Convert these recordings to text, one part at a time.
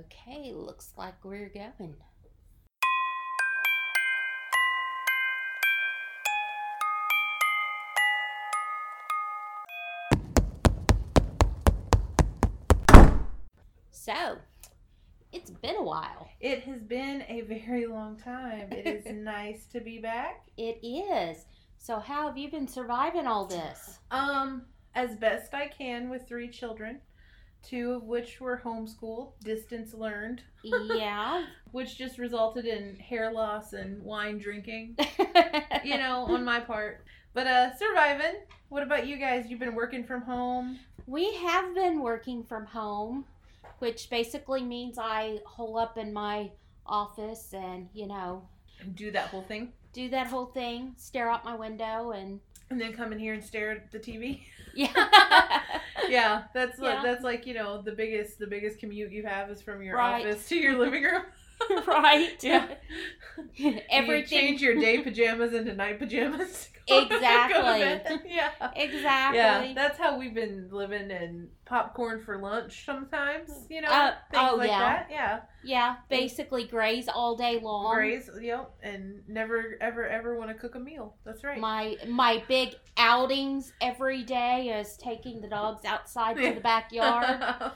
Okay, looks like we're going. So, it's been a while. It has been a very long time. It is nice to be back. It is. So, how have you been surviving all this? Um, as best I can with three children, two of which were homeschooled, distance learned, Yeah. which just resulted in hair loss and wine drinking, you know, on my part. But uh surviving. What about you guys? You've been working from home. We have been working from home, which basically means I hole up in my office and, you know, Do that whole thing. do that whole thing, stare out my window and And then come in here and stare at the TV. yeah. yeah, that's Yeah. like that's like, you know, the biggest the biggest commute you have is from your Right. office to your living room. right. Yeah. You change your day pajamas into night pajamas. Exactly. yeah. Exactly. Yeah, that's how we've been living and popcorn for lunch sometimes, you know, Uh, things oh, like yeah. that. Yeah. Yeah, basically graze all day long. Graze, yep, and never ever ever want to cook a meal. That's right. My my big outings every day is taking the dogs outside to the backyard.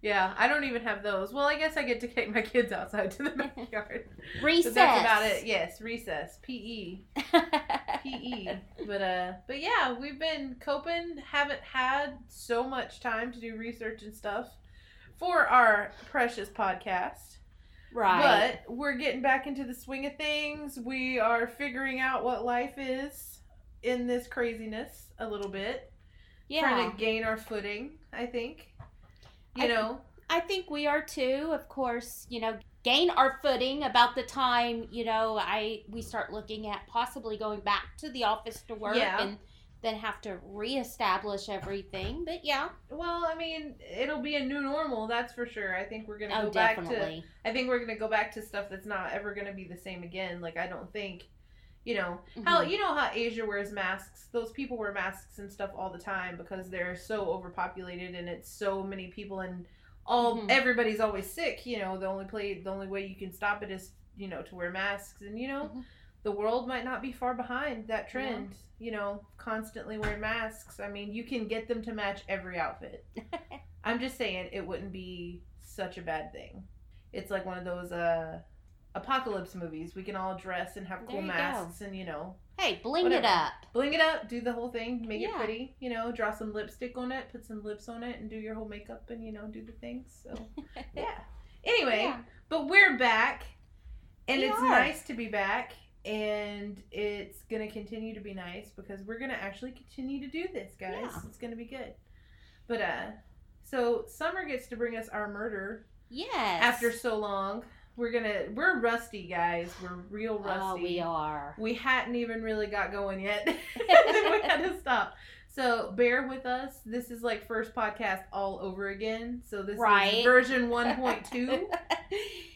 Yeah, I don't even have those. Well, I guess I get to take my kids outside to the backyard. Recess. But that's about it. Yes, recess, PE. PE. But uh but yeah, we've been coping, haven't had so much time to do research and stuff for our precious podcast. right. But we're getting back into the swing of things. We are figuring out what life is in this craziness a little bit. yeah. Trying to gain our footing, I think. You I- know. I think we are too. Of course, you know, gain our footing about the time you know I we start looking at possibly going back to the office to work Yeah. and then have to reestablish everything. But yeah, Well, I mean, it'll be a new normal, that's for sure. I think we're gonna oh, go back to. I think we're gonna go back to stuff that's not ever gonna be the same again. Like I don't think, you know, how Mhm. you know how Asia wears masks. Those people wear masks and stuff all the time because they're so overpopulated and it's so many people and all Mhm. everybody's always sick. You know, the only play the only way you can stop it is you know to wear masks and you know. Mhm. The world might not be far behind that trend, you know, constantly wearing masks. I mean, you can get them to match every outfit. I'm just saying it wouldn't be such a bad thing. It's like one of those uh apocalypse movies. We can all dress and have cool you go. masks and you know, Hey, bling Whatever. it up. bling it up, do the whole thing, make it pretty, you know, draw some lipstick on it, put some lips on it and do your whole makeup and you know, do the things. So, yeah. Anyway, Yeah. but we're back and We it's are. nice to be back and it's going to continue to be nice because we're going to actually continue to do this, guys. Yeah. It's going to be good. But uh so summer gets to bring us our murder Yes. after so long. We're to we're rusty, guys. We're real ah, rusty. Oh, we are. We hadn't even really got going yet. then we had to stop. So bear with us. This is like first podcast all over again. So this Right. is version 1.2.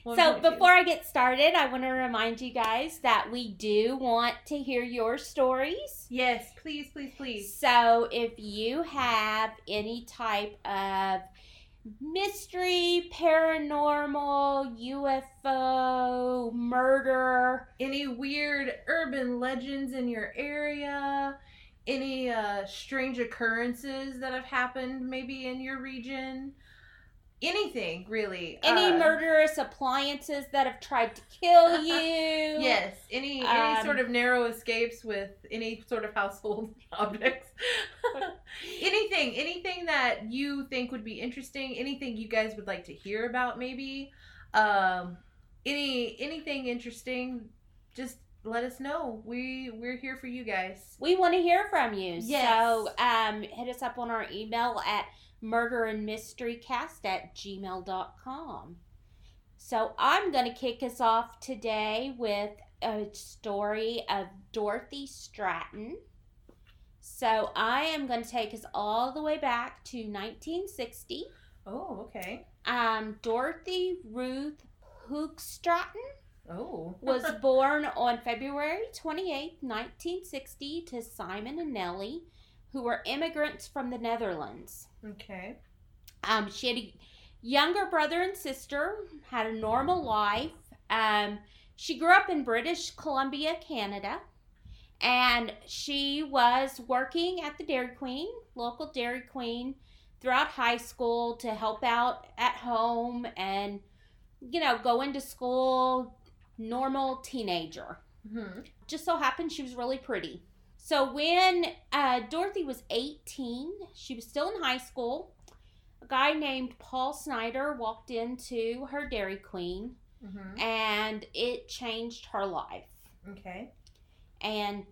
so 1.2. before I get started, I want to remind you guys that we do want to hear your stories. Yes, please, please, please. So if you have any type of mystery, paranormal, UFO, murder, Any weird urban legends in your area? Any uh, strange occurrences that have happened maybe in your region? Anything really? any Uh, murderous appliances that have tried to kill you. Yes, any Um, any sort of narrow escapes with any sort of household objects. anything, anything that you think would be interesting, anything you guys would like to hear about maybe. Um any anything interesting, just let us know. We we're here for you guys. We want to hear from you. Yes. So um, hit us up on our email at murderandmysterycast at gmail.com. So I'm going to kick us off today with a story of Dorothy Stratten. So I am going to take us all the way back to 1960. Oh, okay. Um, Dorothy Ruth Hook Stratton Oh. was born on February 28, 1960, to Simon and Nellie, who were immigrants from the Netherlands. okay. Um, she had a younger brother and sister had a normal life. Um, she grew up in British Columbia, Canada, and she was working at the Dairy Queen, local Dairy Queen, throughout high school to help out at home and, you know, go into school, normal teenager. hmm Just so happened she was really pretty. So when uh, Dorothy was 18, she was still in high school. A guy named Paul Snider walked into her Dairy Queen hmm and it changed her life Okay. and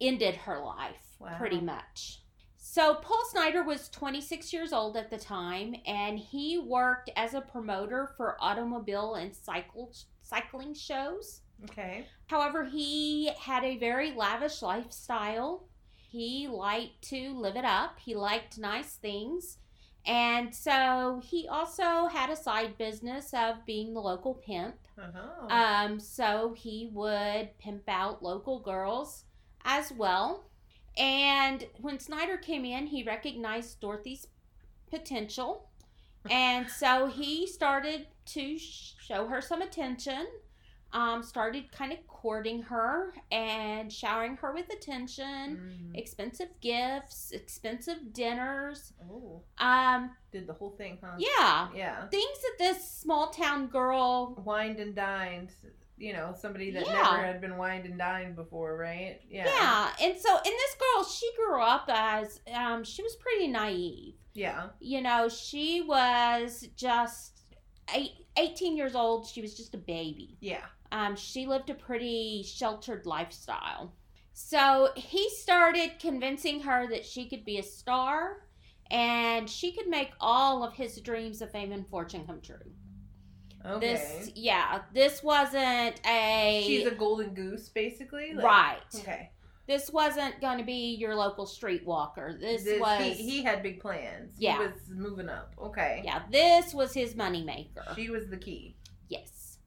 ended her life Wow. pretty much. So Paul Snider was 26 years old at the time and he worked as a promoter for automobile and cycle cycling shows. Okay. However, he had a very lavish lifestyle. He liked to live it up. He liked nice things. And so he also had a side business of being the local pimp. Uh-huh. Um, so he would pimp out local girls as well. And when Snider came in, he recognized Dorothy's potential. And so he started to sh- show her some attention. Um, started kind of courting her and showering her with attention, Mm. expensive gifts, expensive dinners. Oh, Um, did the whole thing, huh? yeah, Yeah. things that this small town girl Wined and dined. You know, somebody that Yeah. never had been wined and dined before, right? Yeah. Yeah. and so and this girl, she grew up as um she was pretty naive. Yeah. You know, she was just eight, 18 years old. She was just a baby. Yeah. Um she lived a pretty sheltered lifestyle. So he started convincing her that she could be a star and she could make all of his dreams of fame and fortune come true. Okay. This yeah, this wasn't a She's a golden goose, basically. like- right. Okay. This wasn't going to be your local streetwalker. This, This- was he, he had big plans. Yeah. He was moving up. Okay. yeah, this was his moneymaker. She was the key. Yes.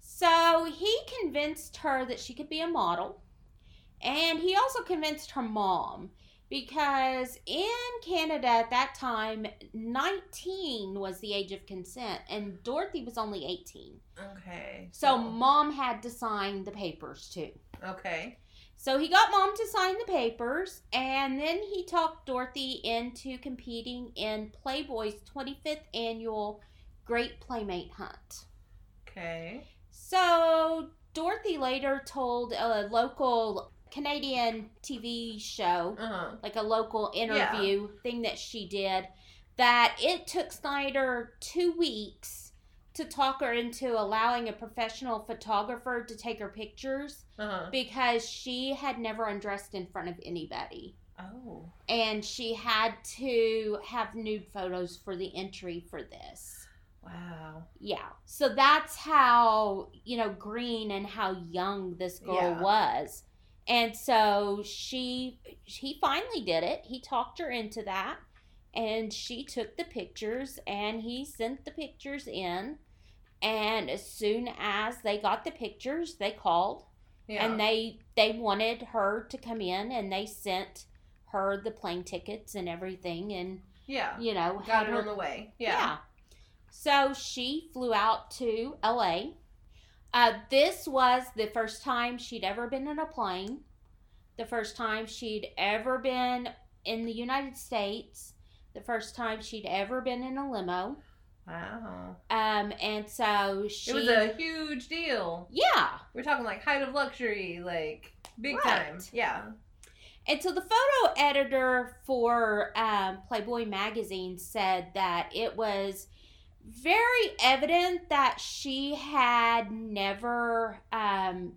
So he convinced her that she could be a model. And he also convinced her mom because in Canada at that time, 19 was the age of consent and Dorothy was only 18. Okay. So mom had to sign the papers too. Okay. So he got mom to sign the papers, and then he talked Dorothy into competing in Playboy's 25th annual Great Playmate Hunt. Okay. So Dorothy later told a local Canadian TV show, Uh huh. like a local interview thing that she did, that it took Snider two weeks to talk her into allowing a professional photographer to take her pictures Uh huh. because she had never undressed in front of anybody. Oh. And she had to have nude photos for the entry for this. Wow. Yeah. So that's how, you know, green and how young this girl Yeah. was. And so she he finally did it. He talked her into that and she took the pictures and he sent the pictures in and as soon as they got the pictures, they called Yeah. and they they wanted her to come in and they sent her the plane tickets and everything and yeah. you know Got her on the way. yeah. Yeah. so she flew out to la uh, this was the first time she'd ever been in a plane the first time she'd ever been in the united states the first time she'd ever been in a limo Wow. um and so she It was a huge deal. yeah We're talking like height of luxury, like big Right. time. Yeah. And so the photo editor for um, Playboy magazine said that it was very evident that she had never um,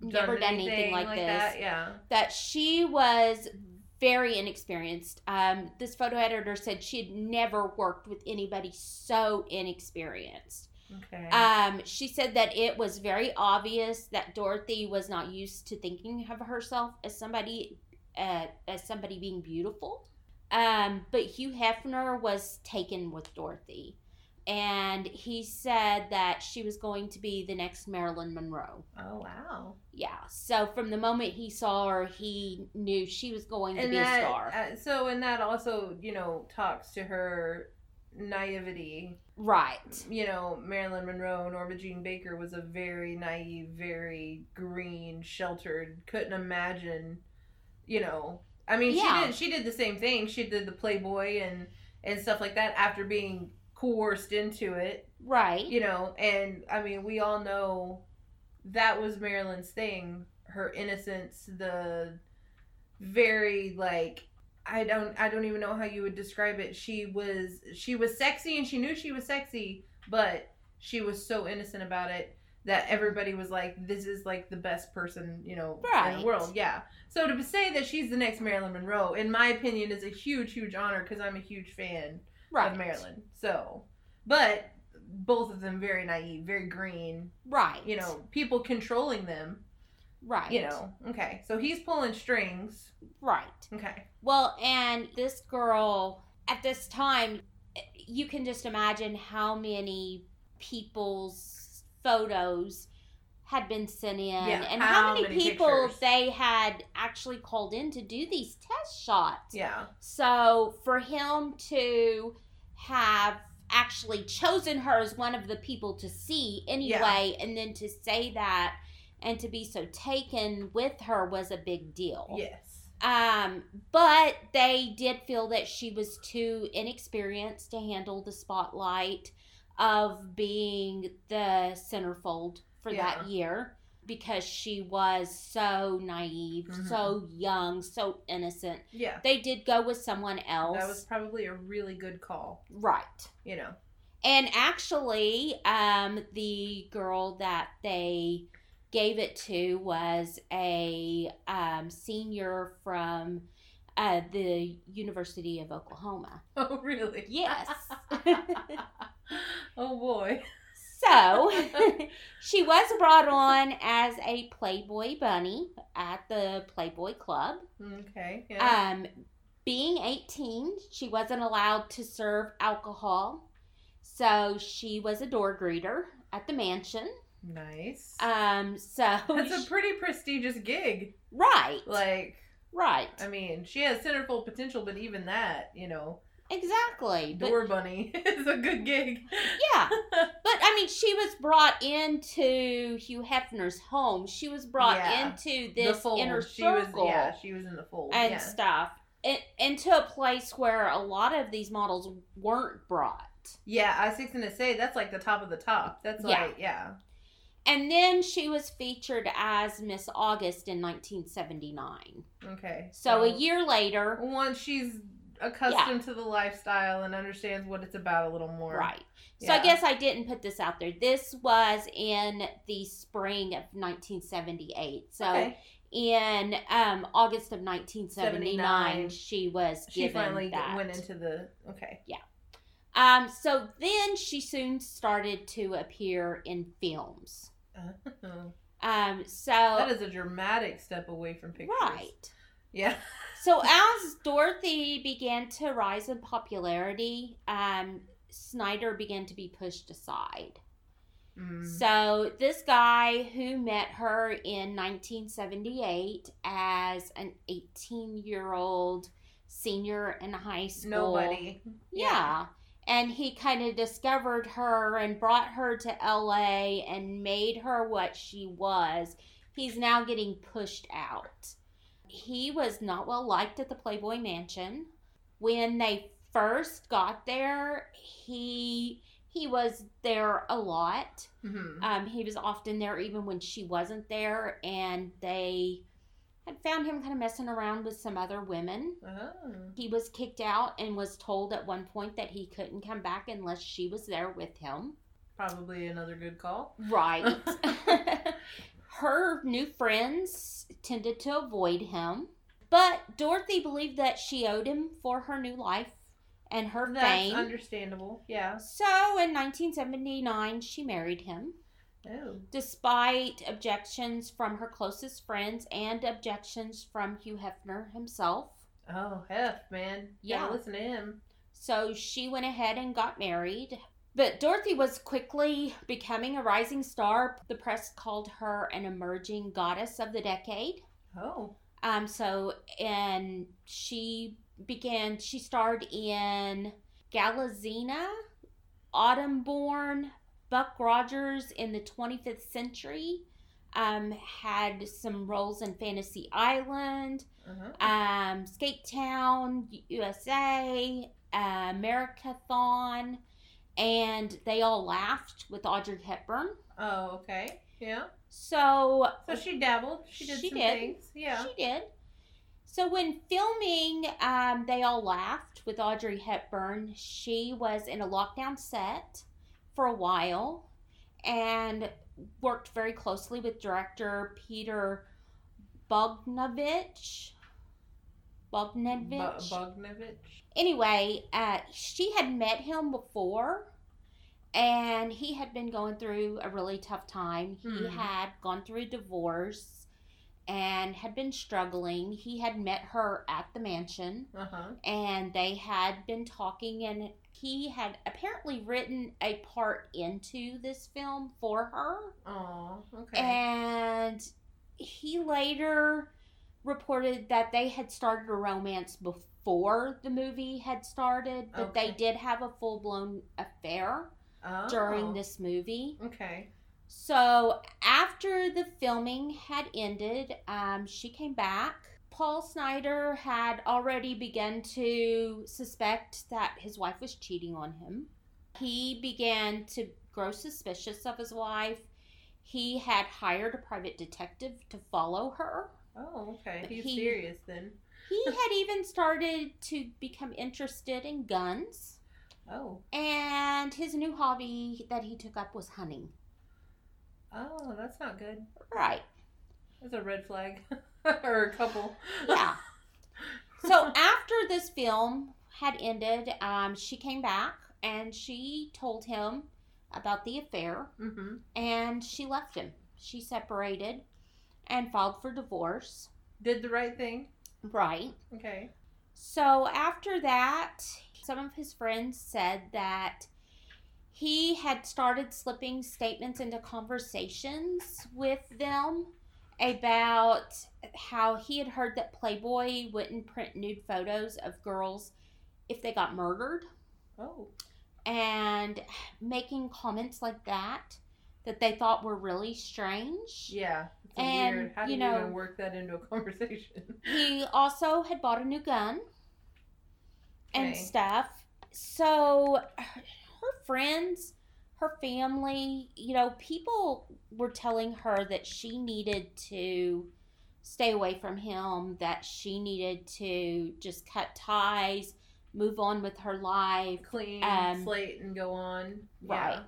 never done anything, like, this. that. Yeah. That she was very inexperienced. Um, this photo editor said she had never worked with anybody so inexperienced. Okay. Um, she said that it was very obvious that Dorothy was not used to thinking of herself as somebody uh, as somebody being beautiful. Um, but Hugh Hefner was taken with Dorothy, and he said that she was going to be the next Marilyn Monroe. oh wow. Yeah. So from the moment he saw her, he knew she was going to be that, a star. uh, so and that also, you know, talks to her naivety. Right. You know, Marilyn Monroe, Norma Jean Baker was a very naive, very green, sheltered. Couldn't imagine, you know. I mean, Yeah. she did. She did the same thing. She did the Playboy and and stuff like that after being coerced into it. Right. You know, and I mean, we all know that was Marilyn's thing. Her innocence, the very like I don't I don't even know how you would describe it. She was she was sexy and she knew she was sexy, but she was so innocent about it that everybody was like, "This is like the best person you know in the world." Yeah. So to say that she's the next Marilyn Monroe, in my opinion, is a huge, huge honor because I'm a huge fan right. of Marilyn. So, but both of them very naive, very green. Right. You know, people controlling them. Right. You know. Okay. So he's pulling strings. Right. Okay. Well, and this girl at this time, you can just imagine how many people's photos had been sent in Yeah, and how how, many, many people pictures? they had actually called in to do these test shots. Yeah. So for him to have actually chosen her as one of the people to see anyway, and then to say that and to be so taken with her was a big deal. Yes. Um, but they did feel that she was too inexperienced to handle the spotlight of being the centerfold for Yeah. that year because she was so naive, Mhm. so young, so innocent. Yeah. They did go with someone else. That was probably a really good call. right. You know. And actually, um, the girl that they gave it to was a um, senior from uh, the University of Oklahoma. Oh, really? Yes. oh boy. So she was brought on as a Playboy bunny at the Playboy Club. Okay. Yeah. Um, being 18, she wasn't allowed to serve alcohol. So she was a door greeter at the mansion. nice. Um, so That's a pretty prestigious gig. right, Like, right, I mean, she has centerfold potential, but even that, you know, exactly. But, door bunny is a good gig. yeah, but I mean, she was brought into Hugh Hefner's home. She was brought Yeah. into this inner she was, circle yeah, she was in the fold. and yeah. stuff, and into a place where a lot of these models weren't brought. Yeah, I was going to say that's like the top of the top. That's Yeah. like, yeah. And then she was featured as Miss August in 1979. Okay. So a year later, once she's accustomed to the lifestyle and understands what it's about a little more. right. So I guess I didn't put this out there. This was in the spring of 1978. So Okay. in um, August of 1979, 79. she was She given finally that. went into the okay. Yeah. Um, so then she soon started to appear in films. Oh. Um, so that is a dramatic step away from pictures. right. Yeah. So as Dorothy began to rise in popularity, um, Snider began to be pushed aside. Mm. So this guy who met her in 1978 as an 18-year-old senior in high school. Nobody. Yeah. And he kind of discovered her and brought her to LA and made her what she was. He's now getting pushed out. He was not well liked at the Playboy Mansion. When they first got there, he he was there a lot. hmm Um, he was often there even when she wasn't there, and they had found him kind of messing around with some other women. Oh. He was kicked out and was told at one point that he couldn't come back unless she was there with him. Probably another good call. Right. Her new friends tended to avoid him, but Dorothy believed that she owed him for her new life and her fame. That's fame. understandable. Yeah. so in 1979, she married him. Oh. despite objections from her closest friends and objections from Hugh Hefner himself. Oh, hef, man. Yeah. Gotta listen to him. So she went ahead and got married. But Dorothy was quickly becoming a rising star. The press called her an emerging goddess of the decade. Oh. Um, so, and she began, she starred in Galaxina, Autumn Born, Buck Rogers in the 25th century. Um, had some roles in Fantasy Island, Uh-huh. um, Skate Town, USA, uh, Americathon, and they all laughed with Audrey Hepburn. Oh, okay. Yeah. So So she dabbled. She did She some did. things. Yeah. She did. So when filming, um, they all laughed with Audrey Hepburn. She was in a lockdown set for a while and worked very closely with director Peter Bogdanovich. Bogdanovich. Bu- Bogdanovich. Anyway, uh, she had met him before, and he had been going through a really tough time. He Hmm. had gone through a divorce and had been struggling. He had met her at the mansion, Uh huh. and they had been talking, and he had apparently written a part into this film for her. Oh, okay. And he later reported that they had started a romance before the movie had started, but they did have a full blown affair oh. during this movie. Okay. So after the filming had ended, um, she came back. Paul Snider had already begun to suspect that his wife was cheating on him. He began to grow suspicious of his wife. He had hired a private detective to follow her. Oh, okay. But He's he- serious then. He had even started to become interested in guns. Oh. And his new hobby that he took up was hunting. Oh, that's not good. Right. That's a red flag. or a couple. Yeah. so after this film had ended, um, she came back and she told him about the affair Mm-hmm. and she left him. She separated and filed for divorce. Did the right thing. Right. Okay. So after that, some of his friends said that he had started slipping statements into conversations with them about how he had heard that Playboy wouldn't print nude photos of girls if they got murdered Oh. and making comments like that that they thought were really strange. Yeah. It's And, weird. How do you you, know- even work that into a conversation? He also had bought a new gun and Okay. stuff. So her friends, her family, you know, people were telling her that she needed to stay away from him, that she needed to just cut ties, move on with her life. Clean Um, slate and go on. Right.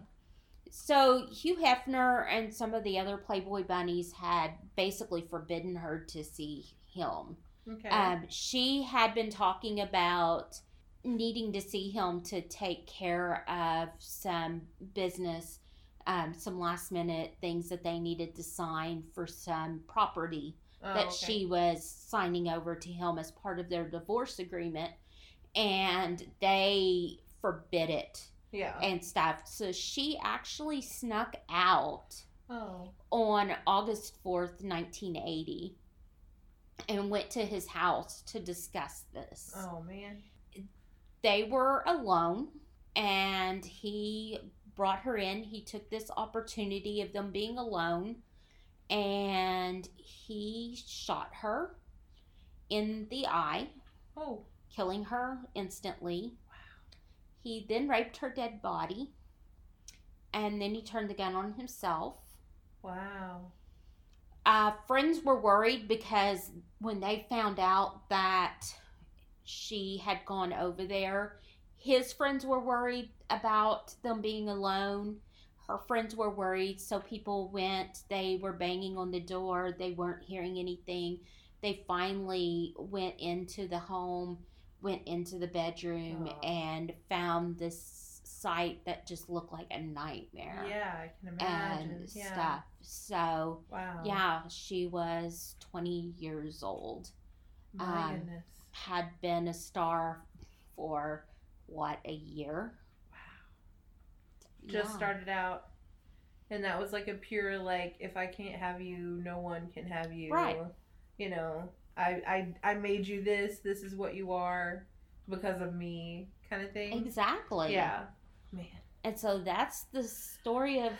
So Hugh Hefner and some of the other Playboy bunnies had basically forbidden her to see him. Okay. Um, she had been talking about needing to see him to take care of some business, um, some last minute things that they needed to sign for some property Oh, that okay. she was signing over to him as part of their divorce agreement. And they forbid it Yeah. and stuff. So she actually snuck out oh. on August 4th, 1980, and went to his house to discuss this. Oh man. They were alone, and he brought her in. He took this opportunity of them being alone, and he shot her in the eye, Oh. killing her instantly. He then raped her dead body, and then he turned the gun on himself. Wow. uh, friends were worried because when they found out that she had gone over there, his friends were worried about them being alone. Her friends were worried, so people went. They were banging on the door. They weren't hearing anything. They finally went into the home, went into the bedroom, Oh. and found this sight that just looked like a nightmare Yeah, I can imagine. and yeah. stuff. So, Wow. yeah, she was 20 years old. My um, goodness. Had been a star for what, a year? Wow. Just Yeah. started out. And that was like a pure like if I can't have you, no one can have you. Right. You know, I I I made you this, this is what you are because of me. kind of thing. Exactly. Yeah. Man. And so that's the story of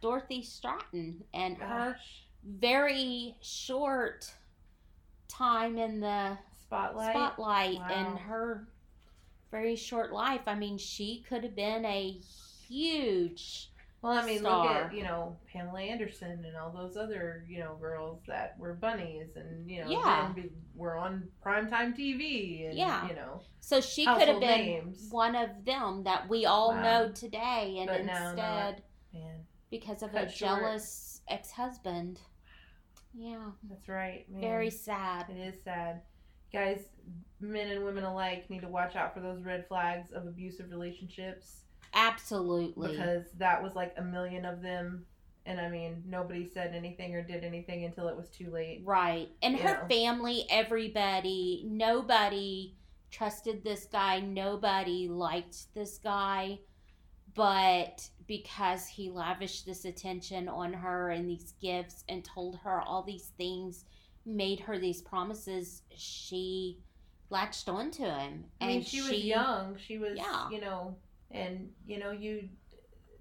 Dorothy Stratten and her very short time in the Spotlight. spotlight Wow. and her very short life. I mean, she could have been a huge Well, I mean, look at you know Pamela Anderson and all those other you know girls that were bunnies and you know Yeah. then be, were on primetime TV and Yeah. you know So she could have been names. one of them that we all Wow. know today, and But instead, Man, because of Cut a short. jealous ex-husband, yeah, that's right. Man. very sad. It is sad. Guys, men and women alike need to watch out for those red flags of abusive relationships Absolutely, because that was like a million of them. And I mean, nobody said anything or did anything until it was too late. right. And her Yeah. family, everybody, nobody trusted this guy. Nobody liked this guy, but because he lavished this attention on her and these gifts and told her all these things, made her these promises, she latched onto him. I mean, she, was young. She was, Yeah. you know, and you know, you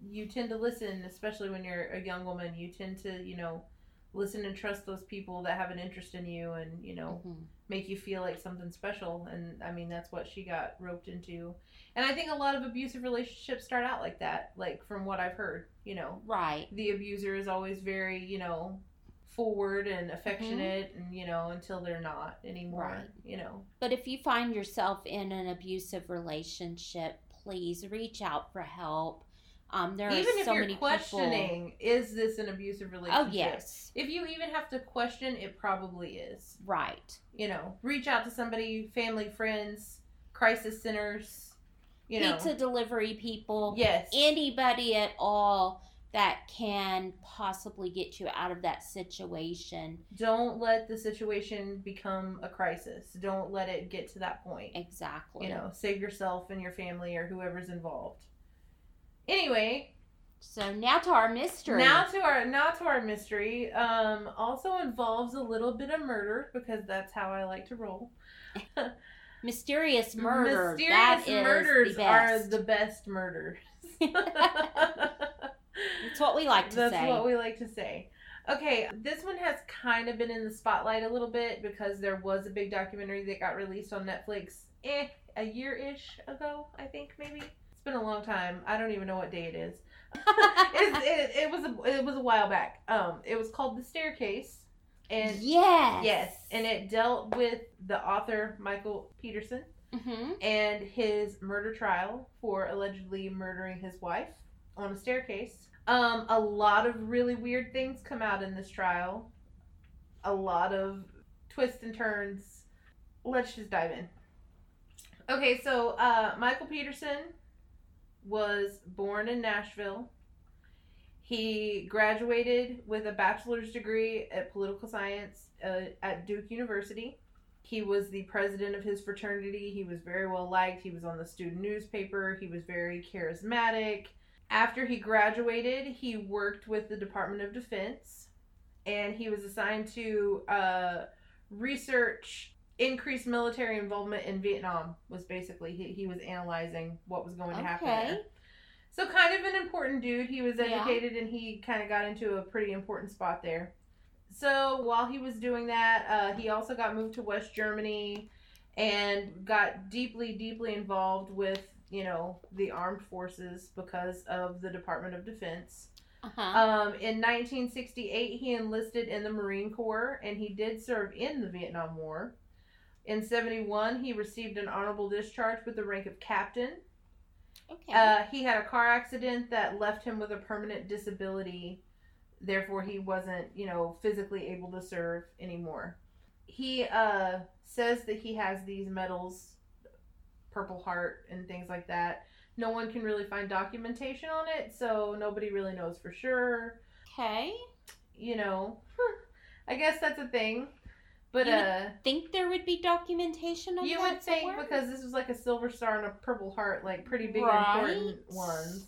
you tend to listen, especially when you're a young woman. You tend to, you know, listen and trust those people that have an interest in you, and you know, Mhm. make you feel like something special. And I mean, that's what she got roped into. And I think a lot of abusive relationships start out like that. Like from what I've heard, you know, Right. the abuser is always very, you know, forward and affectionate, and you know, until they're not anymore. Right. You know. But if you find yourself in an abusive relationship, please reach out for help. Um, there even are if so you're many questioning, is this an abusive relationship? Oh yes, If you even have to question, it probably is. right. You know, reach out to somebody, family, friends, crisis centers. You know, Pizza delivery people. yes, Anybody at all that can possibly get you out of that situation. don't let the situation become a crisis. Don't let it get to that point. Exactly. You know, save yourself and your family or whoever's involved. Anyway, So now to our mystery. now to our now to our mystery. Um, also involves a little bit of murder because that's how I like to roll. mysterious murder. Mysterious that murders the are the best murders. It's what we like to That's say. what we like to say. Okay, this one has kind of been in the spotlight a little bit because there was a big documentary that got released on Netflix eh, a year ish ago, I think maybe. It's been a long time. I don't even know what day it is. It, it was a, it was a while back. Um, it was called The Staircase, and yes. yes, and it dealt with the author Michael Peterson hmm and his murder trial for allegedly murdering his wife on a staircase. Um, a lot of really weird things come out in this trial. A lot of twists and turns. Let's just dive in. Okay, so uh, Michael Peterson was born in Nashville. He graduated with a bachelor's degree at political science uh, at Duke University. He was the president of his fraternity. He was very well liked. He was on the student newspaper. He was very charismatic. After he graduated, he worked with the Department of Defense and he was assigned to uh, research increased military involvement in Vietnam was basically he, he was analyzing what was going to happen Okay. there. So kind of an important dude. He was Yeah. educated and he kind of got into a pretty important spot there. So while he was doing that, uh, he also got moved to West Germany and got deeply, deeply involved with, you know, the armed forces because of the Department of Defense. Uh-huh. Um, in 1968, he enlisted in the Marine Corps and he did serve in the Vietnam War. In 71, he received an honorable discharge with the rank of captain. okay. Uh, he had a car accident that left him with a permanent disability. Therefore, he wasn't, you know, physically able to serve anymore. He uh, says that he has these medals, Purple Heart, and things like that. No one can really find documentation on it, so nobody really knows for sure. okay. You know, I guess that's a thing. But You would uh, Think there would be documentation of you would think somewhere? because this was like a silver star and a purple heart, like pretty big Right. important ones.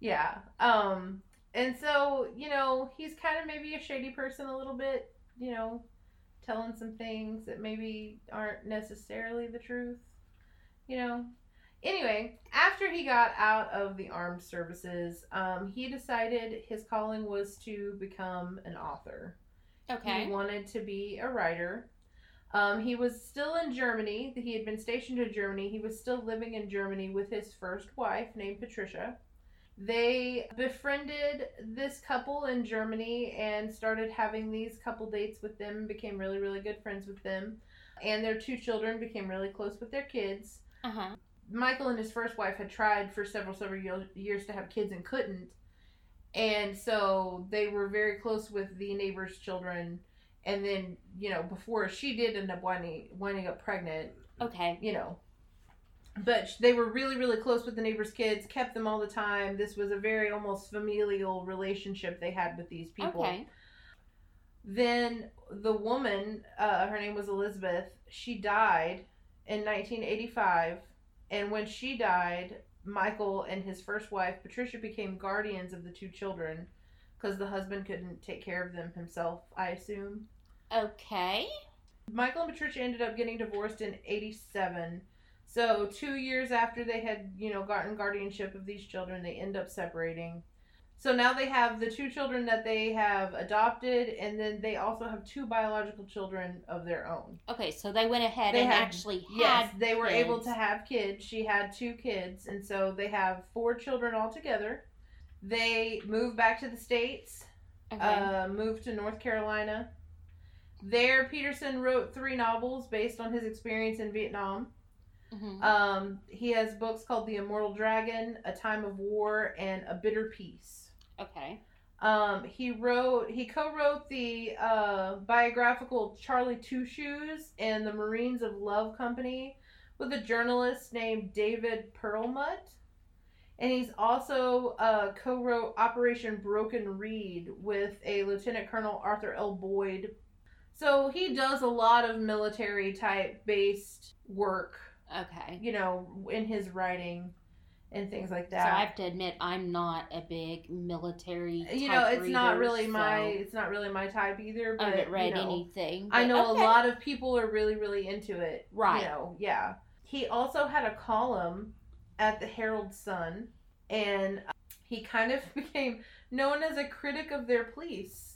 Yeah. Um and so, you know, he's kind of maybe a shady person a little bit, you know, telling some things that maybe aren't necessarily the truth. You know, Anyway, after he got out of the armed services, um, he decided his calling was to become an author. Okay. He wanted to be a writer. Um, he was still in Germany. He had been stationed in Germany. He was still living in Germany with his first wife named Patricia. They befriended this couple in Germany and started having these couple dates with them, became really, really good friends with them. And their two children became really close with their kids. Uh huh. Michael and his first wife had tried for several, several years to have kids and couldn't. And so they were very close with the neighbor's children. And then, you know, before she did end up winding, winding up pregnant, Okay. you know. But they were really, really close with the neighbor's kids, kept them all the time. This was a very almost familial relationship they had with these people. Okay. Then the woman, uh, her name was Elizabeth, she died in 1985. And when she died, Michael and his first wife, Patricia, became guardians of the two children because the husband couldn't take care of them himself, I assume. Okay. Michael and Patricia ended up getting divorced in 87. So, two years after they had, you know, gotten guardianship of these children, they end up separating. So now they have the two children that they have adopted, and then they also have two biological children of their own. Okay. So they went ahead They and had- actually had. Yes, they were able to have kids. She had two kids, and so they have four children altogether. They moved back to the States Okay. uh, moved to North Carolina. There, Peterson wrote three novels based on his experience in Vietnam. Mhm. Um, he has books called The Immortal Dragon, A Time of War, and A Bitter Peace. Okay. Um, he wrote, he co-wrote the uh, biographical Charlie Two Shoes and the Marines of Love Company with a journalist named David Perlmutt. And he's also uh, co-wrote Operation Broken Reed with a Lieutenant Colonel Arthur L. Boyd. So he does a lot of military type based work, Okay. you know, in his writing and things like that. So I have to admit, I'm not a big military. you know it's not reader, really my it's not really my type either I but haven't read you know, anything. i know okay. a lot of people are really really into it Right. you know yeah he also had a column at the herald sun and uh, he kind of became known as a critic of their police.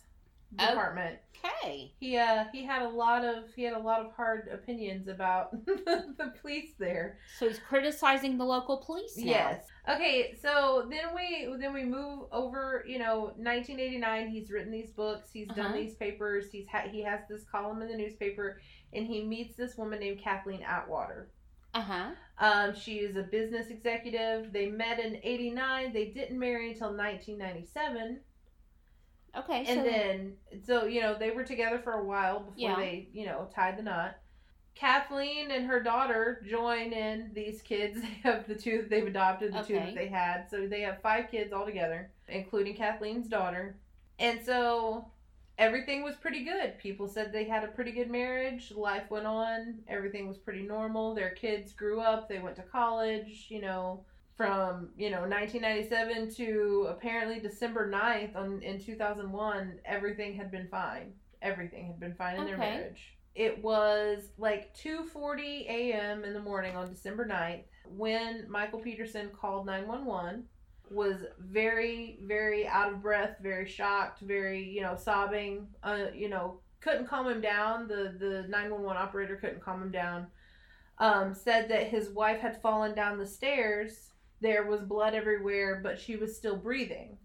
Department Okay. he uh he had a lot of he had a lot of hard opinions about the police there So he's criticizing the local police now. Yes. Okay, so then we then we move over. You know, 1989. He's written these books. He's done Uh-huh. these papers. He's ha- he has this column in the newspaper, and he meets this woman named Kathleen Atwater. Uh huh. Um, she is a business executive. They met in '89. They didn't marry until 1997, Okay. and so then so you know they were together for a while before Yeah. they you know tied the knot. Kathleen and her daughter join in these kids. They have the two that they've adopted, the two that they had. So they have five kids all together, including Kathleen's daughter. And so everything was pretty good. People said they had a pretty good marriage. Life went on. Everything was pretty normal. Their kids grew up. They went to college, you know, from, you know, 1997 to apparently December 9th on, in 2001, everything had been fine. Everything had been fine in their marriage. It was like 2:40 a.m. in the morning on December 9th when Michael Peterson called 911 was very very out of breath, very shocked, very, you know, sobbing, uh, you know, couldn't calm him down. The the 911 operator couldn't calm him down. Um, said that his wife had fallen down the stairs. There was blood everywhere, but she was still breathing.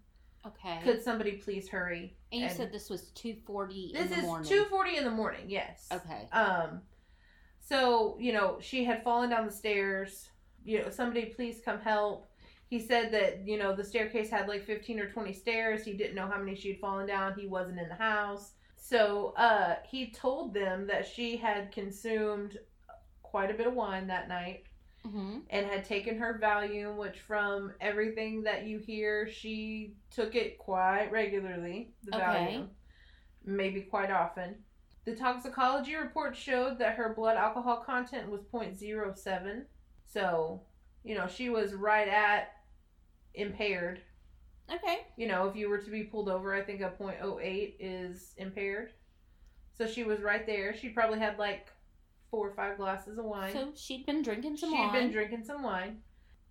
okay. Could somebody please hurry? and you and- said this was two forty in This is 2:40 in the morning. Yes. Okay. Um, so you know she had fallen down the stairs. You know, somebody please come help. He said that you know the staircase had like fifteen or twenty stairs. He didn't know how many she had fallen down. He wasn't in the house, so uh, he told them that she had consumed quite a bit of wine that night hmm and had taken her Valium, which from everything that you hear, she took it quite regularly. The Okay. Valium, maybe quite often. The toxicology report showed that her blood alcohol content was 0.07. So, you know, she was right at impaired. Okay. You know, if you were to be pulled over, I think a 0.08 is impaired. So she was right there. She probably had like four or five glasses of wine. So she'd been drinking some wine. She'd been drinking some wine.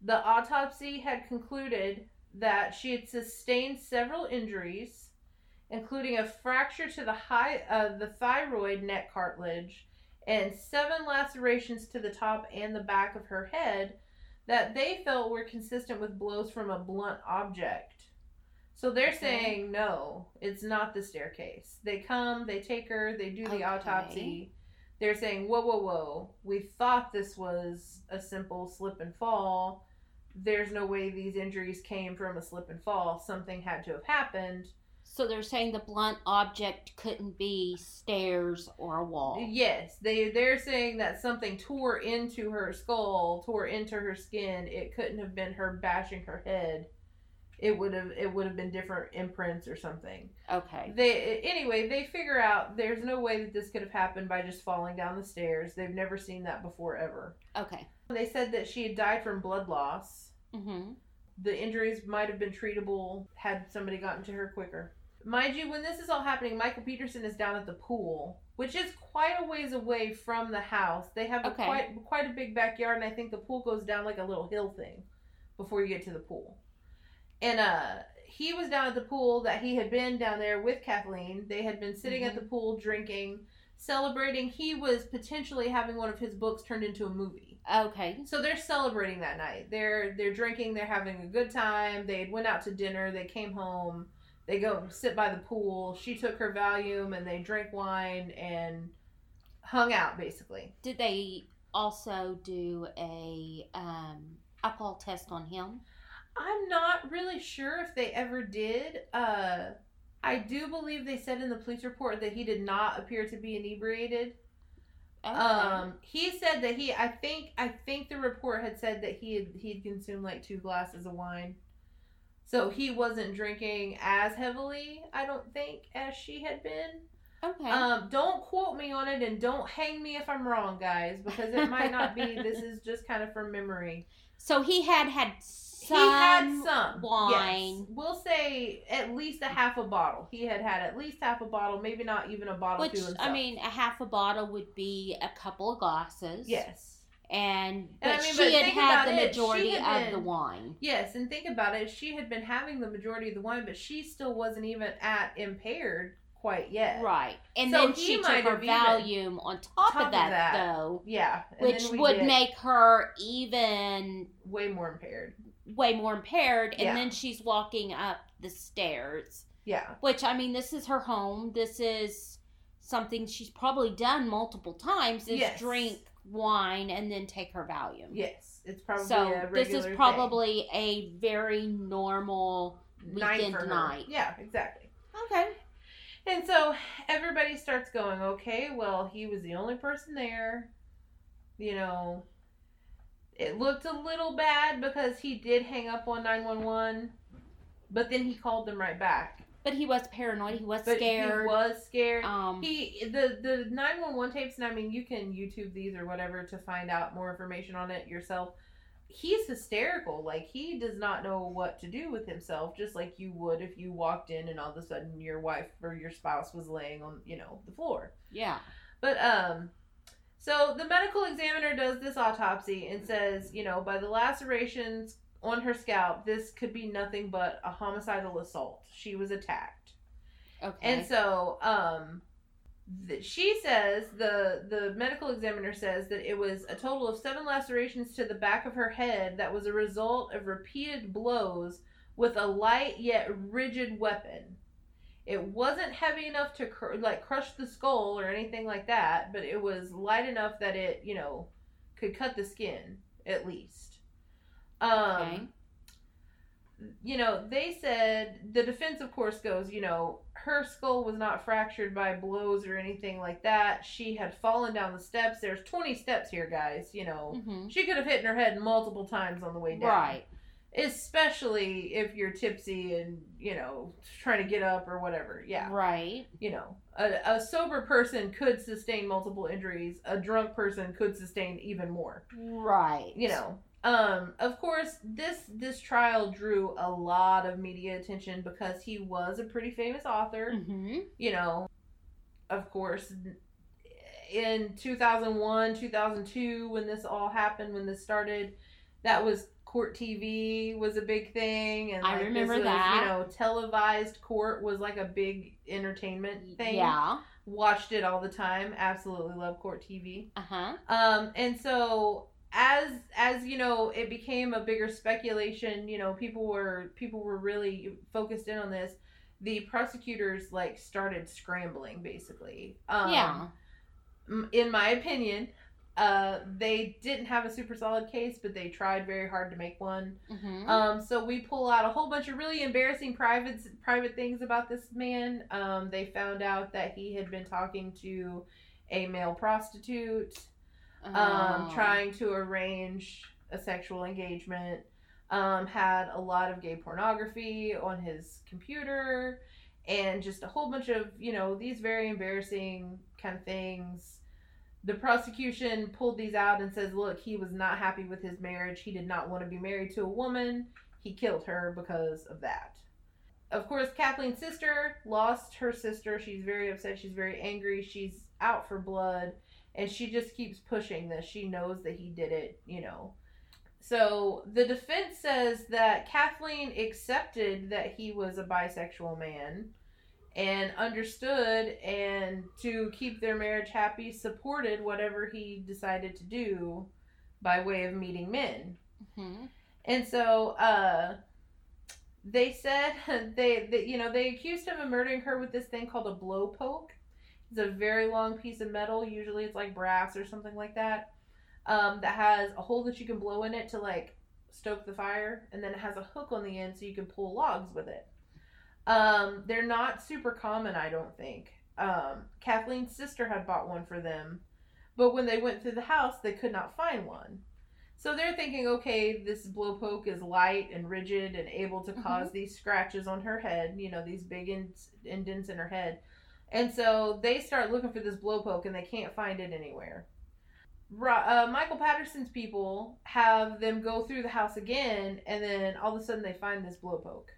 The autopsy had concluded that she had sustained several injuries, including a fracture to the high uh, the thyroid neck cartilage and seven lacerations to the top and the back of her head that they felt were consistent with blows from a blunt object. So they're Okay. saying no, it's not the staircase. They come, they take her, they do the Okay. autopsy. They're saying, whoa, whoa, whoa, we thought this was a simple slip and fall. There's no way these injuries came from a slip and fall. Something had to have happened. So they're saying the blunt object couldn't be stairs or a wall. Yes, they they're saying that something tore into her skull, tore into her skin. It couldn't have been her bashing her head. It would have it would have been different imprints or something. Okay. They anyway, they figure out there's no way that this could have happened by just falling down the stairs. They've never seen that before ever. Okay. They said that she had died from blood loss. Mm-hmm. The injuries might have been treatable had somebody gotten to her quicker. Mind you, when this is all happening, Michael Peterson is down at the pool, which is quite a ways away from the house. They have a quite quite a big backyard, and I think the pool goes down like a little hill thing before you get to the pool. And uh, he was down at the pool that he had been down there with Kathleen. They had been sitting at the pool drinking, celebrating. He was potentially having one of his books turned into a movie. Okay. So they're celebrating that night. They're they're drinking. They're having a good time. They went out to dinner. They came home. They go sit by the pool. She took her Valium and they drank wine and hung out basically. Did they also do a um, alcohol test on him? I'm not really sure if they ever did. Uh, I do believe they said in the police report that he did not appear to be inebriated. Okay. Um, he said that he. I think. I think the report had said that he had he had consumed like two glasses of wine, so he wasn't drinking as heavily. I don't think as she had been. okay. Um, don't quote me on it, and don't hang me if I'm wrong, guys, because it might not be. this is just kind of from memory. so he had had some. he had some wine. Yes. We'll say at least a half a bottle. He had had at least half a bottle, maybe not even a bottle Which to himself. I mean, a half a bottle would be a couple of glasses. yes. And but And I mean, she but had had the it, majority had of the wine. Yes, and think about it. She had been having the majority of the wine, but she still wasn't even at impaired quite yet. Right. And So then she took her Valium on top, top of of that, that. though. Yeah. Which would make her even way more impaired. Way more impaired. And Yeah. then she's walking up the stairs. Yeah. Which, I mean, this is her home. This is something she's probably done multiple times is Yes. drink wine and then take her Valium. Yes. It's probably so a this is thing. probably a very normal weekend her. night. Yeah, exactly. Okay. And so everybody starts going, okay, well, he was the only person there. You know, it looked a little bad because he did hang up on 911, but then he called them right back. But he was paranoid. He was But scared. he was scared. um, He the the 911 tapes, and I mean, you can YouTube these or whatever to find out more information on it yourself. He's hysterical. Like he does not know what to do with himself, just like you would if you walked in and all of a sudden your wife or your spouse was laying on, you know, the floor. yeah. But um so the medical examiner does this autopsy and says, you know, by the lacerations on her scalp, this could be nothing but a homicidal assault. She was attacked. Okay. And so, um, th- she says the the medical examiner says that it was a total of seven lacerations to the back of her head that was a result of repeated blows with a light yet rigid weapon. It wasn't heavy enough to cr- like crush the skull or anything like that, but it was light enough that it you know could cut the skin at least. Um, Okay. you know, they said the defense, of course, goes, you know, her skull was not fractured by blows or anything like that. She had fallen down the steps. There's 20 steps here, guys. You know, hmm she could have hit her head multiple times on the way down. Right. Especially if you're tipsy and, you know, trying to get up or whatever. Yeah. Right. You know, a, a sober person could sustain multiple injuries. A drunk person could sustain even more Right. you know um of course this this trial drew a lot of media attention because he was a pretty famous author hmm you know of course in 2001 2002 when this all happened when this started that was court TV was a big thing, and I like, this remember was, that. You know, televised court was like a big entertainment thing. Yeah. Watched it all the time. Absolutely love court TV. Uh huh. Um, and so as as you know, it became a bigger speculation. You know, people were people were really focused in on this. The prosecutors like started scrambling, basically. Um, yeah. in my opinion, uh, they didn't have a super solid case, but they tried very hard to make one. hmm Um, so we pull out a whole bunch of really embarrassing private private things about this man. Um, they found out that he had been talking to a male prostitute, um, Oh. trying to arrange a sexual engagement. Um, had a lot of gay pornography on his computer, and just a whole bunch of you know these very embarrassing kind of things. The prosecution pulled these out and says, look, he was not happy with his marriage. He did not want to be married to a woman. He killed her because of that. Of course, Kathleen's sister lost her sister. She's very upset. She's very angry. She's out for blood. And she just keeps pushing this. She knows that he did it, you know. So the defense says that Kathleen accepted that he was a bisexual man and understood and to keep their marriage happy supported whatever he decided to do by way of meeting men. Mhm. And so uh they said they, they you know they accused him of murdering her with this thing called a blow poke. It's a very long piece of metal, usually it's like brass or something like that. Um, that has a hole that you can blow in it to like stoke the fire, and then it has a hook on the end so you can pull logs with it. Um, they're not super common, I don't think. Um, Kathleen's sister had bought one for them, but when they went through the house, they could not find one. So they're thinking, okay, this blowpoke is light and rigid and able to cause these scratches on her head, you know, these big indents, indents in her head. And so they start looking for this blowpoke and they can't find it anywhere. Uh, Michael Peterson's people have them go through the house again, and then all of a sudden they find this blowpoke.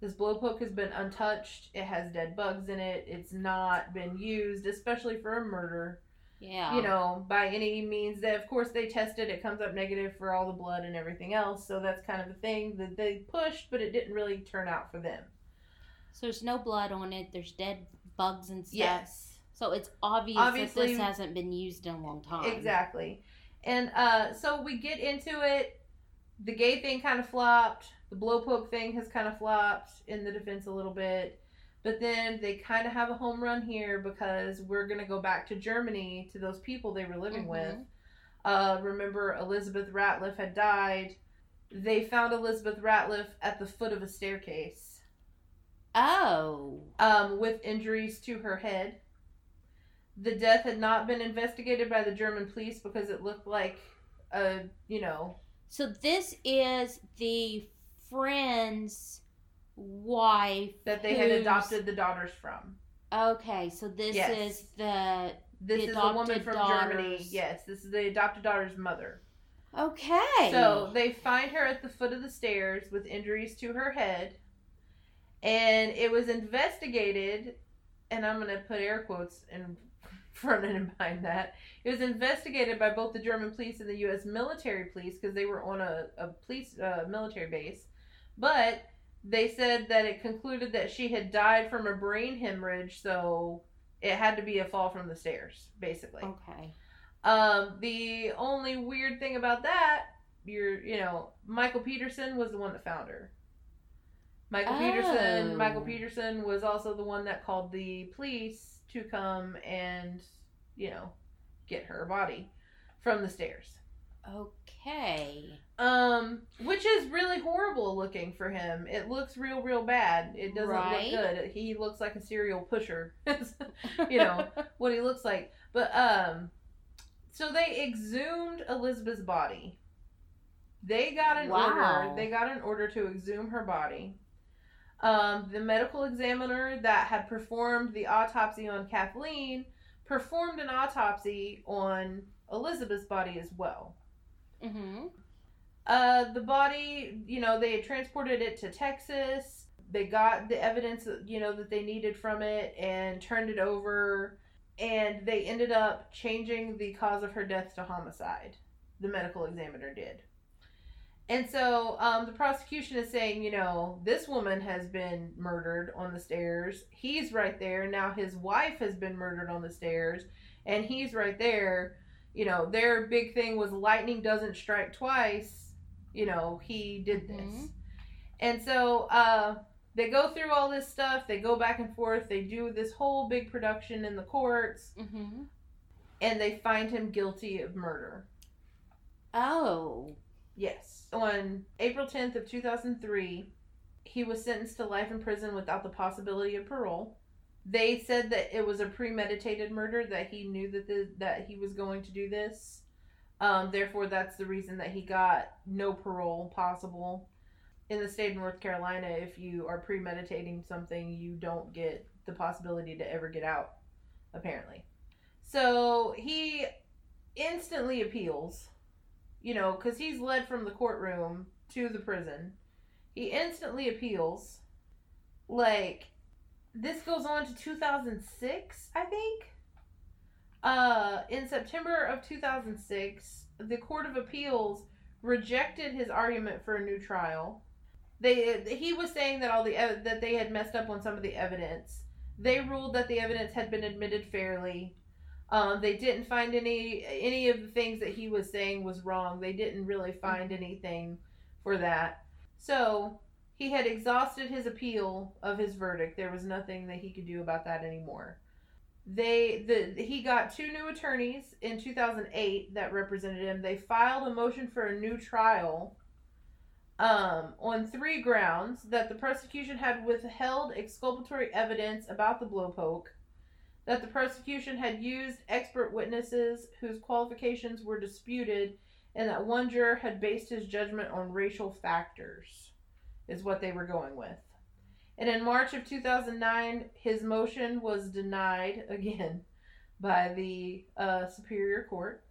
This blowpoke has been untouched. It has dead bugs in it. It's not been used, especially for a murder Yeah. you know, by any means that of course they tested it comes up negative for all the blood and everything else. So that's kind of the thing that they pushed, but it didn't really turn out for them. So there's no blood on it. There's dead bugs and stuff. Yes. So it's obvious Obviously- that this hasn't been used in a long time. Exactly. And uh so we get into it. The gay thing kind of flopped. The blowpoke thing has kind of flopped in the defense a little bit. But then they kind of have a home run here because we're going to go back to Germany to those people they were living with. Mhm. Uh, remember, Elizabeth Ratliff had died. They found Elizabeth Ratliff at the foot of a staircase Oh. um, with injuries to her head. The death had not been investigated by the German police because it looked like a, you know, So this is the friend's wife that they had who's- adopted the daughters from. Okay, so this Yes. is the This The is a woman adopted from Germany. daughters. Yes, this is the adopted daughter's mother. okay. So they find her at the foot of the stairs with injuries to her head. And it was investigated, and I'm going to put air quotes in front and behind that. It was investigated by both the German police and the U.S. military police because they were on a, a police uh, military base. But they said that it concluded that she had died from a brain hemorrhage, so it had to be a fall from the stairs, basically. okay. Um, the only weird thing about that, you're, you know, Michael Peterson was the one that found her. Michael Peterson, Oh. Michael Peterson was also the one that called the police to come and, you know, get her body from the stairs. Okay. Um, which is really horrible looking for him. It looks real, real bad. It doesn't Right. look good. He looks like a serial pusher. you know what he looks like. But um, so they exhumed Elizabeth's body. They got an Wow. order. They got an order to exhume her body. Um, the medical examiner that had performed the autopsy on Kathleen performed an autopsy on Elizabeth's body as well. Mm-hmm. Uh, the body, you know, they had transported it to Texas. They got the evidence, you know, that they needed from it and turned it over. And they ended up changing the cause of her death to homicide. The medical examiner did. And so um, the prosecution is saying, you know, this woman has been murdered on the stairs. He's right there. Now his wife has been murdered on the stairs, and he's right there. You know, their big thing was lightning doesn't strike twice. You know, he did this. Mhm. And so uh, they go through all this stuff. They go back and forth. They do this whole big production in the courts, Mm-hmm. and they find him guilty of murder. Oh. Yes. On April 10th of 2003, he was sentenced to life in prison without the possibility of parole. They said that it was a premeditated murder that he knew that the, that he was going to do this. Um, therefore, that's the reason that he got no parole possible. In the state of North Carolina, if you are premeditating something, you don't get the possibility to ever get out, apparently. So he instantly appeals you know, because he's led from the courtroom to the prison. He instantly appeals. Like, this goes on to 2006, I think. Uh, in September of 2006, the Court of Appeals rejected his argument for a new trial. They he was saying that all the that they had messed up on some of the evidence. They ruled that the evidence had been admitted fairly. Um, they didn't find any any of the things that he was saying was wrong. They didn't really find anything for that. So he had exhausted his appeal of his verdict. There was nothing that he could do about that anymore. They the he got two new attorneys in 2008 that represented him. They filed a motion for a new trial um, on three grounds that the prosecution had withheld exculpatory evidence about the blowpoke, that the prosecution had used expert witnesses whose qualifications were disputed, and that one juror had based his judgment on racial factors, is what they were going with. And in March of 2009, his motion was denied again by the uh, Superior Court.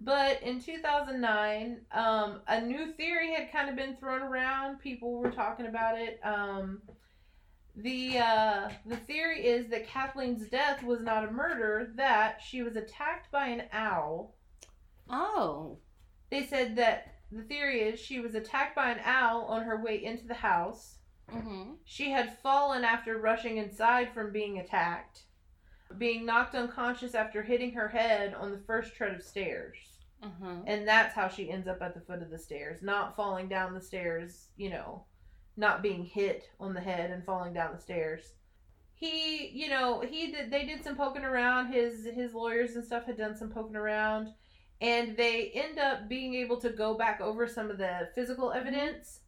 But in 2009, um, a new theory had kind of been thrown around. People were talking about it. Um, the uh, the theory is that Kathleen's death was not a murder; that she was attacked by an owl. Oh. They said that the theory is she was attacked by an owl on her way into the house. Mm-hmm. She had fallen after rushing inside from being attacked, being knocked unconscious after hitting her head on the first tread of stairs. Mm-hmm. And that's how she ends up at the foot of the stairs, not falling down the stairs, you know, not being hit on the head and falling down the stairs. He, you know, he did they did some poking around, his his lawyers and stuff had done some poking around, and they end up being able to go back over some of the physical evidence.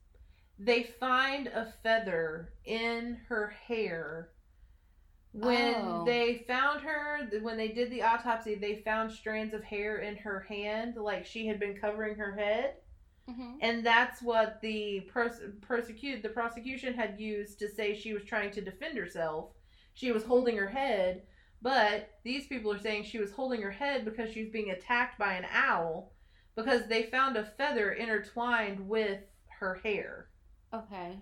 They find a feather in her hair. When Oh. they found her, when they did the autopsy, they found strands of hair in her hand, like she had been covering her head, Mm-hmm. and that's what the pers- persecute the prosecution had used to say she was trying to defend herself. She was holding her head, but these people are saying she was holding her head because she was being attacked by an owl, because they found a feather intertwined with her hair Okay.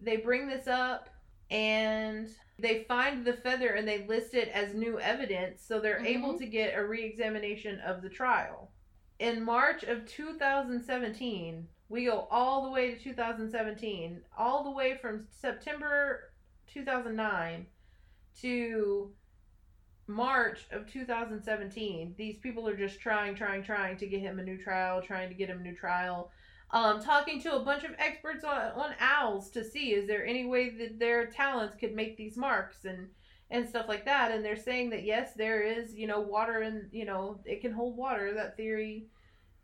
they bring this up and they find the feather and they list it as new evidence so they're Mhm. able to get a re-examination of the trial in march of 2017 we go all the way to 2017 all the way from september 2009 to march of 2017 these people are just trying trying trying to get him a new trial trying to get him a new trial. Um, talking to a bunch of experts on, on owls to see is there any way that their talents could make these marks and and stuff like that and they're saying that yes there is you know water and you know it can hold water that theory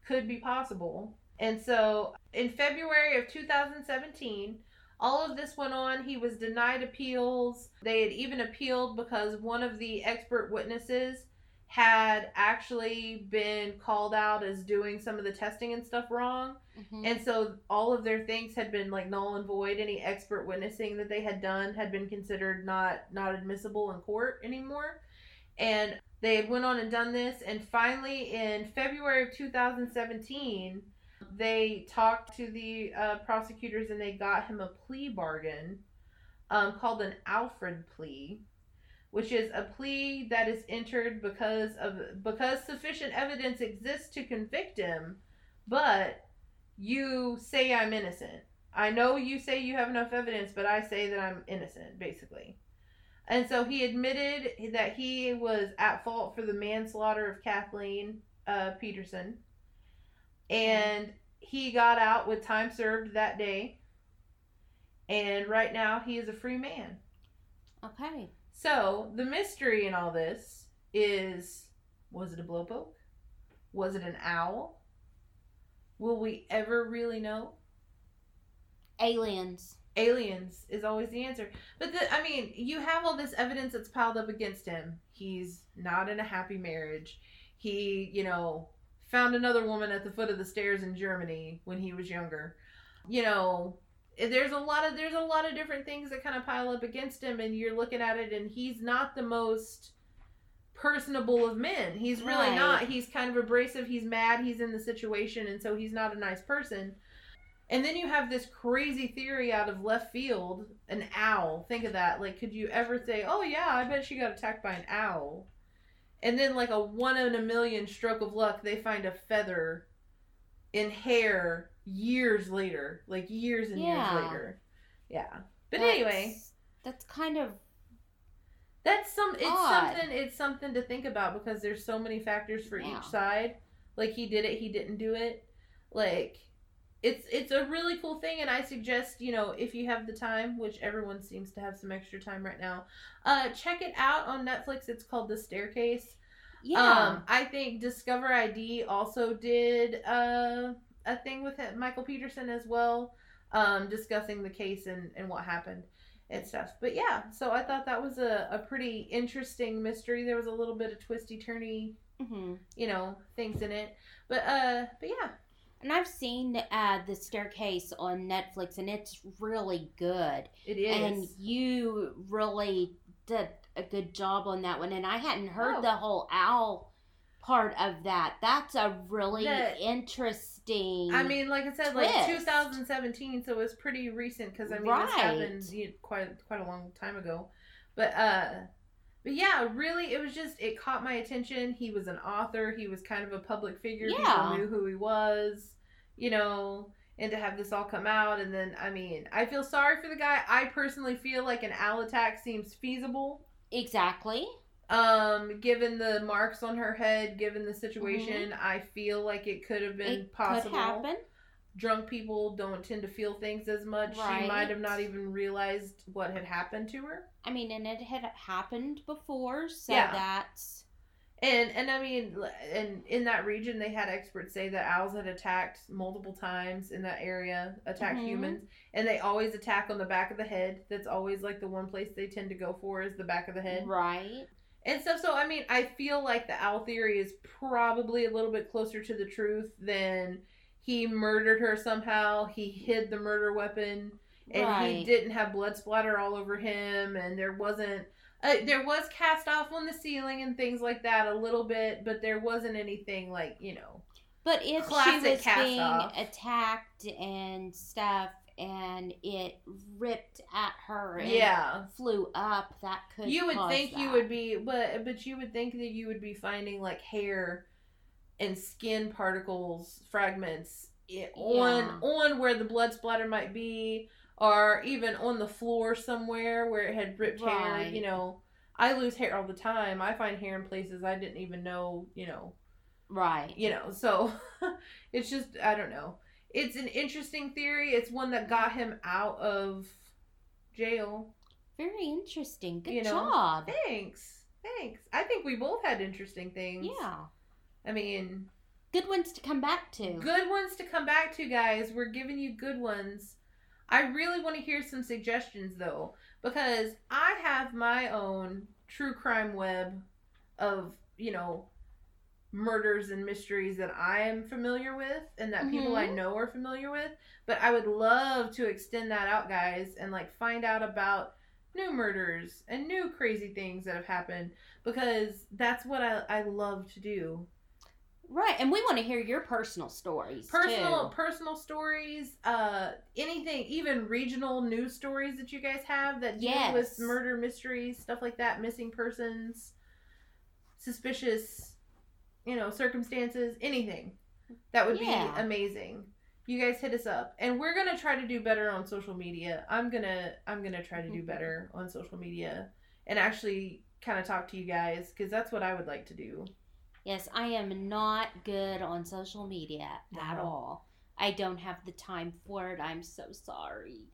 could be possible. And so in february of 2017 all of this went on. He was denied appeals. They had even appealed because one of the expert witnesses had actually been called out as doing some of the testing and stuff wrong Mm-hmm. and so all of their things had been like null and void. Any expert witnessing that they had done had been considered not not admissible in court anymore. And they had went on and done this and finally in February of 2017 they talked to the uh, prosecutors and they got him a plea bargain um, called an Alford plea which is a plea that is entered because of because sufficient evidence exists to convict him but you say I'm innocent. I know you say you have enough evidence, but I say that I'm innocent, basically. And so he admitted that he was at fault for the manslaughter of Kathleen uh, Peterson. And he got out with time served that day. And right now he is a free man. Okay. So the mystery in all this is was it a blowpoke? Was it an owl? Will we ever really know? Aliens. Aliens is always the answer. But the, I mean, you have all this evidence that's piled up against him. He's not in a happy marriage. He, you know, found another woman at the foot of the stairs in Germany when he was younger. You know, Eh, there's a lot of there's a lot of different things that kind of pile up against him and you're looking at it and he's not the most personable of men. He's really Right. not. He's kind of abrasive. He's mad. He's in the situation, and so he's not a nice person. And then you have this crazy theory out of left field an owl. Think of that. Like, could you ever say, oh, yeah, I bet she got attacked by an owl? And then, like a one in a million stroke of luck, they find a feather in hair years later. Like, years and Yeah. years later. Yeah. But That's- anyway, That's kind of That's some. It's Odd. something. It's something to think about because there's so many factors for Yeah. each side. Like he did it, he didn't do it. Like it's it's a really cool thing, and I suggest you know if you have the time, which everyone seems to have some extra time right now, uh, check it out on Netflix. It's called The Staircase. yeah. Um, I think Discover ID also did uh, a thing with it, Michael Peterson as well, um, discussing the case and, and what happened and stuff. But yeah, so I thought that was a, a pretty interesting mystery. There was a little bit of twisty turny, hmm you know, things in it. But uh, but yeah, And I've seen uh, the staircase on Netflix, and it's really good. it is. And you really did a good job on that one. And I hadn't heard Oh. the whole owl part of that. That's a really The- interesting. I mean, like I said, like 2017, so it's pretty recent because I mean this happened quite quite a long time ago. But uh, but yeah, really, it was just it caught my attention. He was an author. He was kind of a public figure. Yeah. People knew who he was, you know. And to have this all come out, and then I mean, I feel sorry for the guy. I personally feel like an owl attack seems feasible exactly. Um given the marks on her head given the situation i feel like it could have been Mm-hmm. It possible could happen. drunk people don't tend to feel things as much she might have not even realized what had happened to her I mean, and it had happened before, so Yeah. that's and and i mean and in that region they had experts say that owls had attacked multiple times in that area attacked Mhm. humans and they always attack on the back of the head that's always like the one place they tend to go for is the back of the head right. And stuff. So I mean, I feel like the owl theory is probably a little bit closer to the truth than he murdered her somehow. He hid the murder weapon, and he Right. didn't have blood splatter all over him, and there wasn't. Uh, there was cast off on the ceiling and things like that a little bit, but there wasn't anything like you know. But if Classic she was being off. attacked and stuff, and it ripped at her and Yeah, flew up, that could you would think you would be, but but you would think that you would be finding like hair and skin particles fragments i- on Yeah. on where the blood splatter might be or even on the floor somewhere where it had ripped hair you know. I lose hair all the time. I find hair in places i didn't even know you know. Right. you know so it's just i don't know it's an interesting theory it's one that got him out of jail Very interesting. Good You know, job. thanks thanks i think we both had interesting things Yeah. i mean Good ones to come back to. Good ones to come back to, guys. We're giving you good ones. I really want to hear some suggestions, though, because I have my own true crime web of, you know, murders and mysteries that I am familiar with and that people I Mhm. know are familiar with. But I would love to extend that out, guys, and like find out about new murders and new crazy things that have happened because that's what I, I love to do. Right, and we want to hear your personal stories. personal too. personal stories uh anything even regional news stories that you guys have that deal Yes. with murder mysteries stuff like that missing persons suspicious you know circumstances anything. That would Yeah. be amazing. You guys hit us up. And we're gonna try to do better on social media. I'm gonna i'm gonna try to do mm-hmm. better on social media and actually kind of talk to you guys because that's what i would like to do. Yes, I am not good on social media at all. I don't have the time for it. I'm so sorry.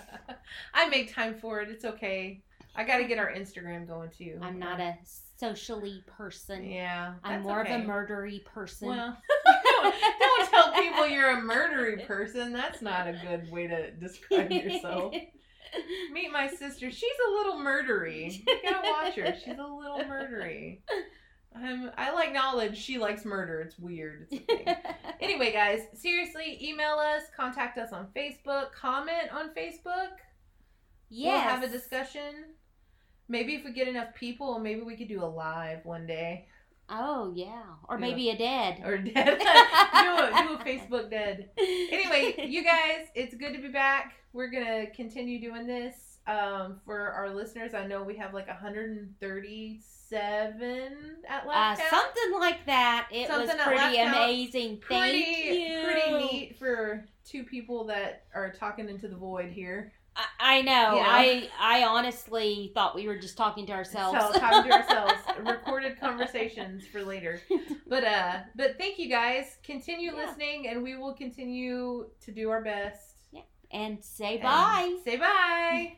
i make time for it. It's okay i gotta get our instagram going too I'm not a socially person. yeah I'm more okay. of a murdery person. well don't, don't tell people you're a murdery person that's not a good way to describe yourself Meet my sister. She's a little murdery. You gotta watch her. She's a little murdery. Um, I like knowledge. She likes murder. It's weird. It's anyway, guys, seriously, email us, contact us on Facebook, comment on Facebook. yes. We'll have a discussion. Maybe if we get enough people, maybe we could do a live one day Oh yeah, or Do maybe a dead. or dead. do a do a Facebook dead. anyway, you guys, it's good to be back. We're gonna continue doing this. Um, for our listeners, I know we have like 137 at Uh, last count. something like that. It Something was pretty amazing. Thank pretty you. pretty neat for two people that are talking into the void here. I, I know. I I honestly thought we were just talking to ourselves. So talking to ourselves, recorded conversations for later. But uh, but thank you guys. Continue Yeah. listening, and we will continue to do our best. Yeah. and say And bye. Say bye.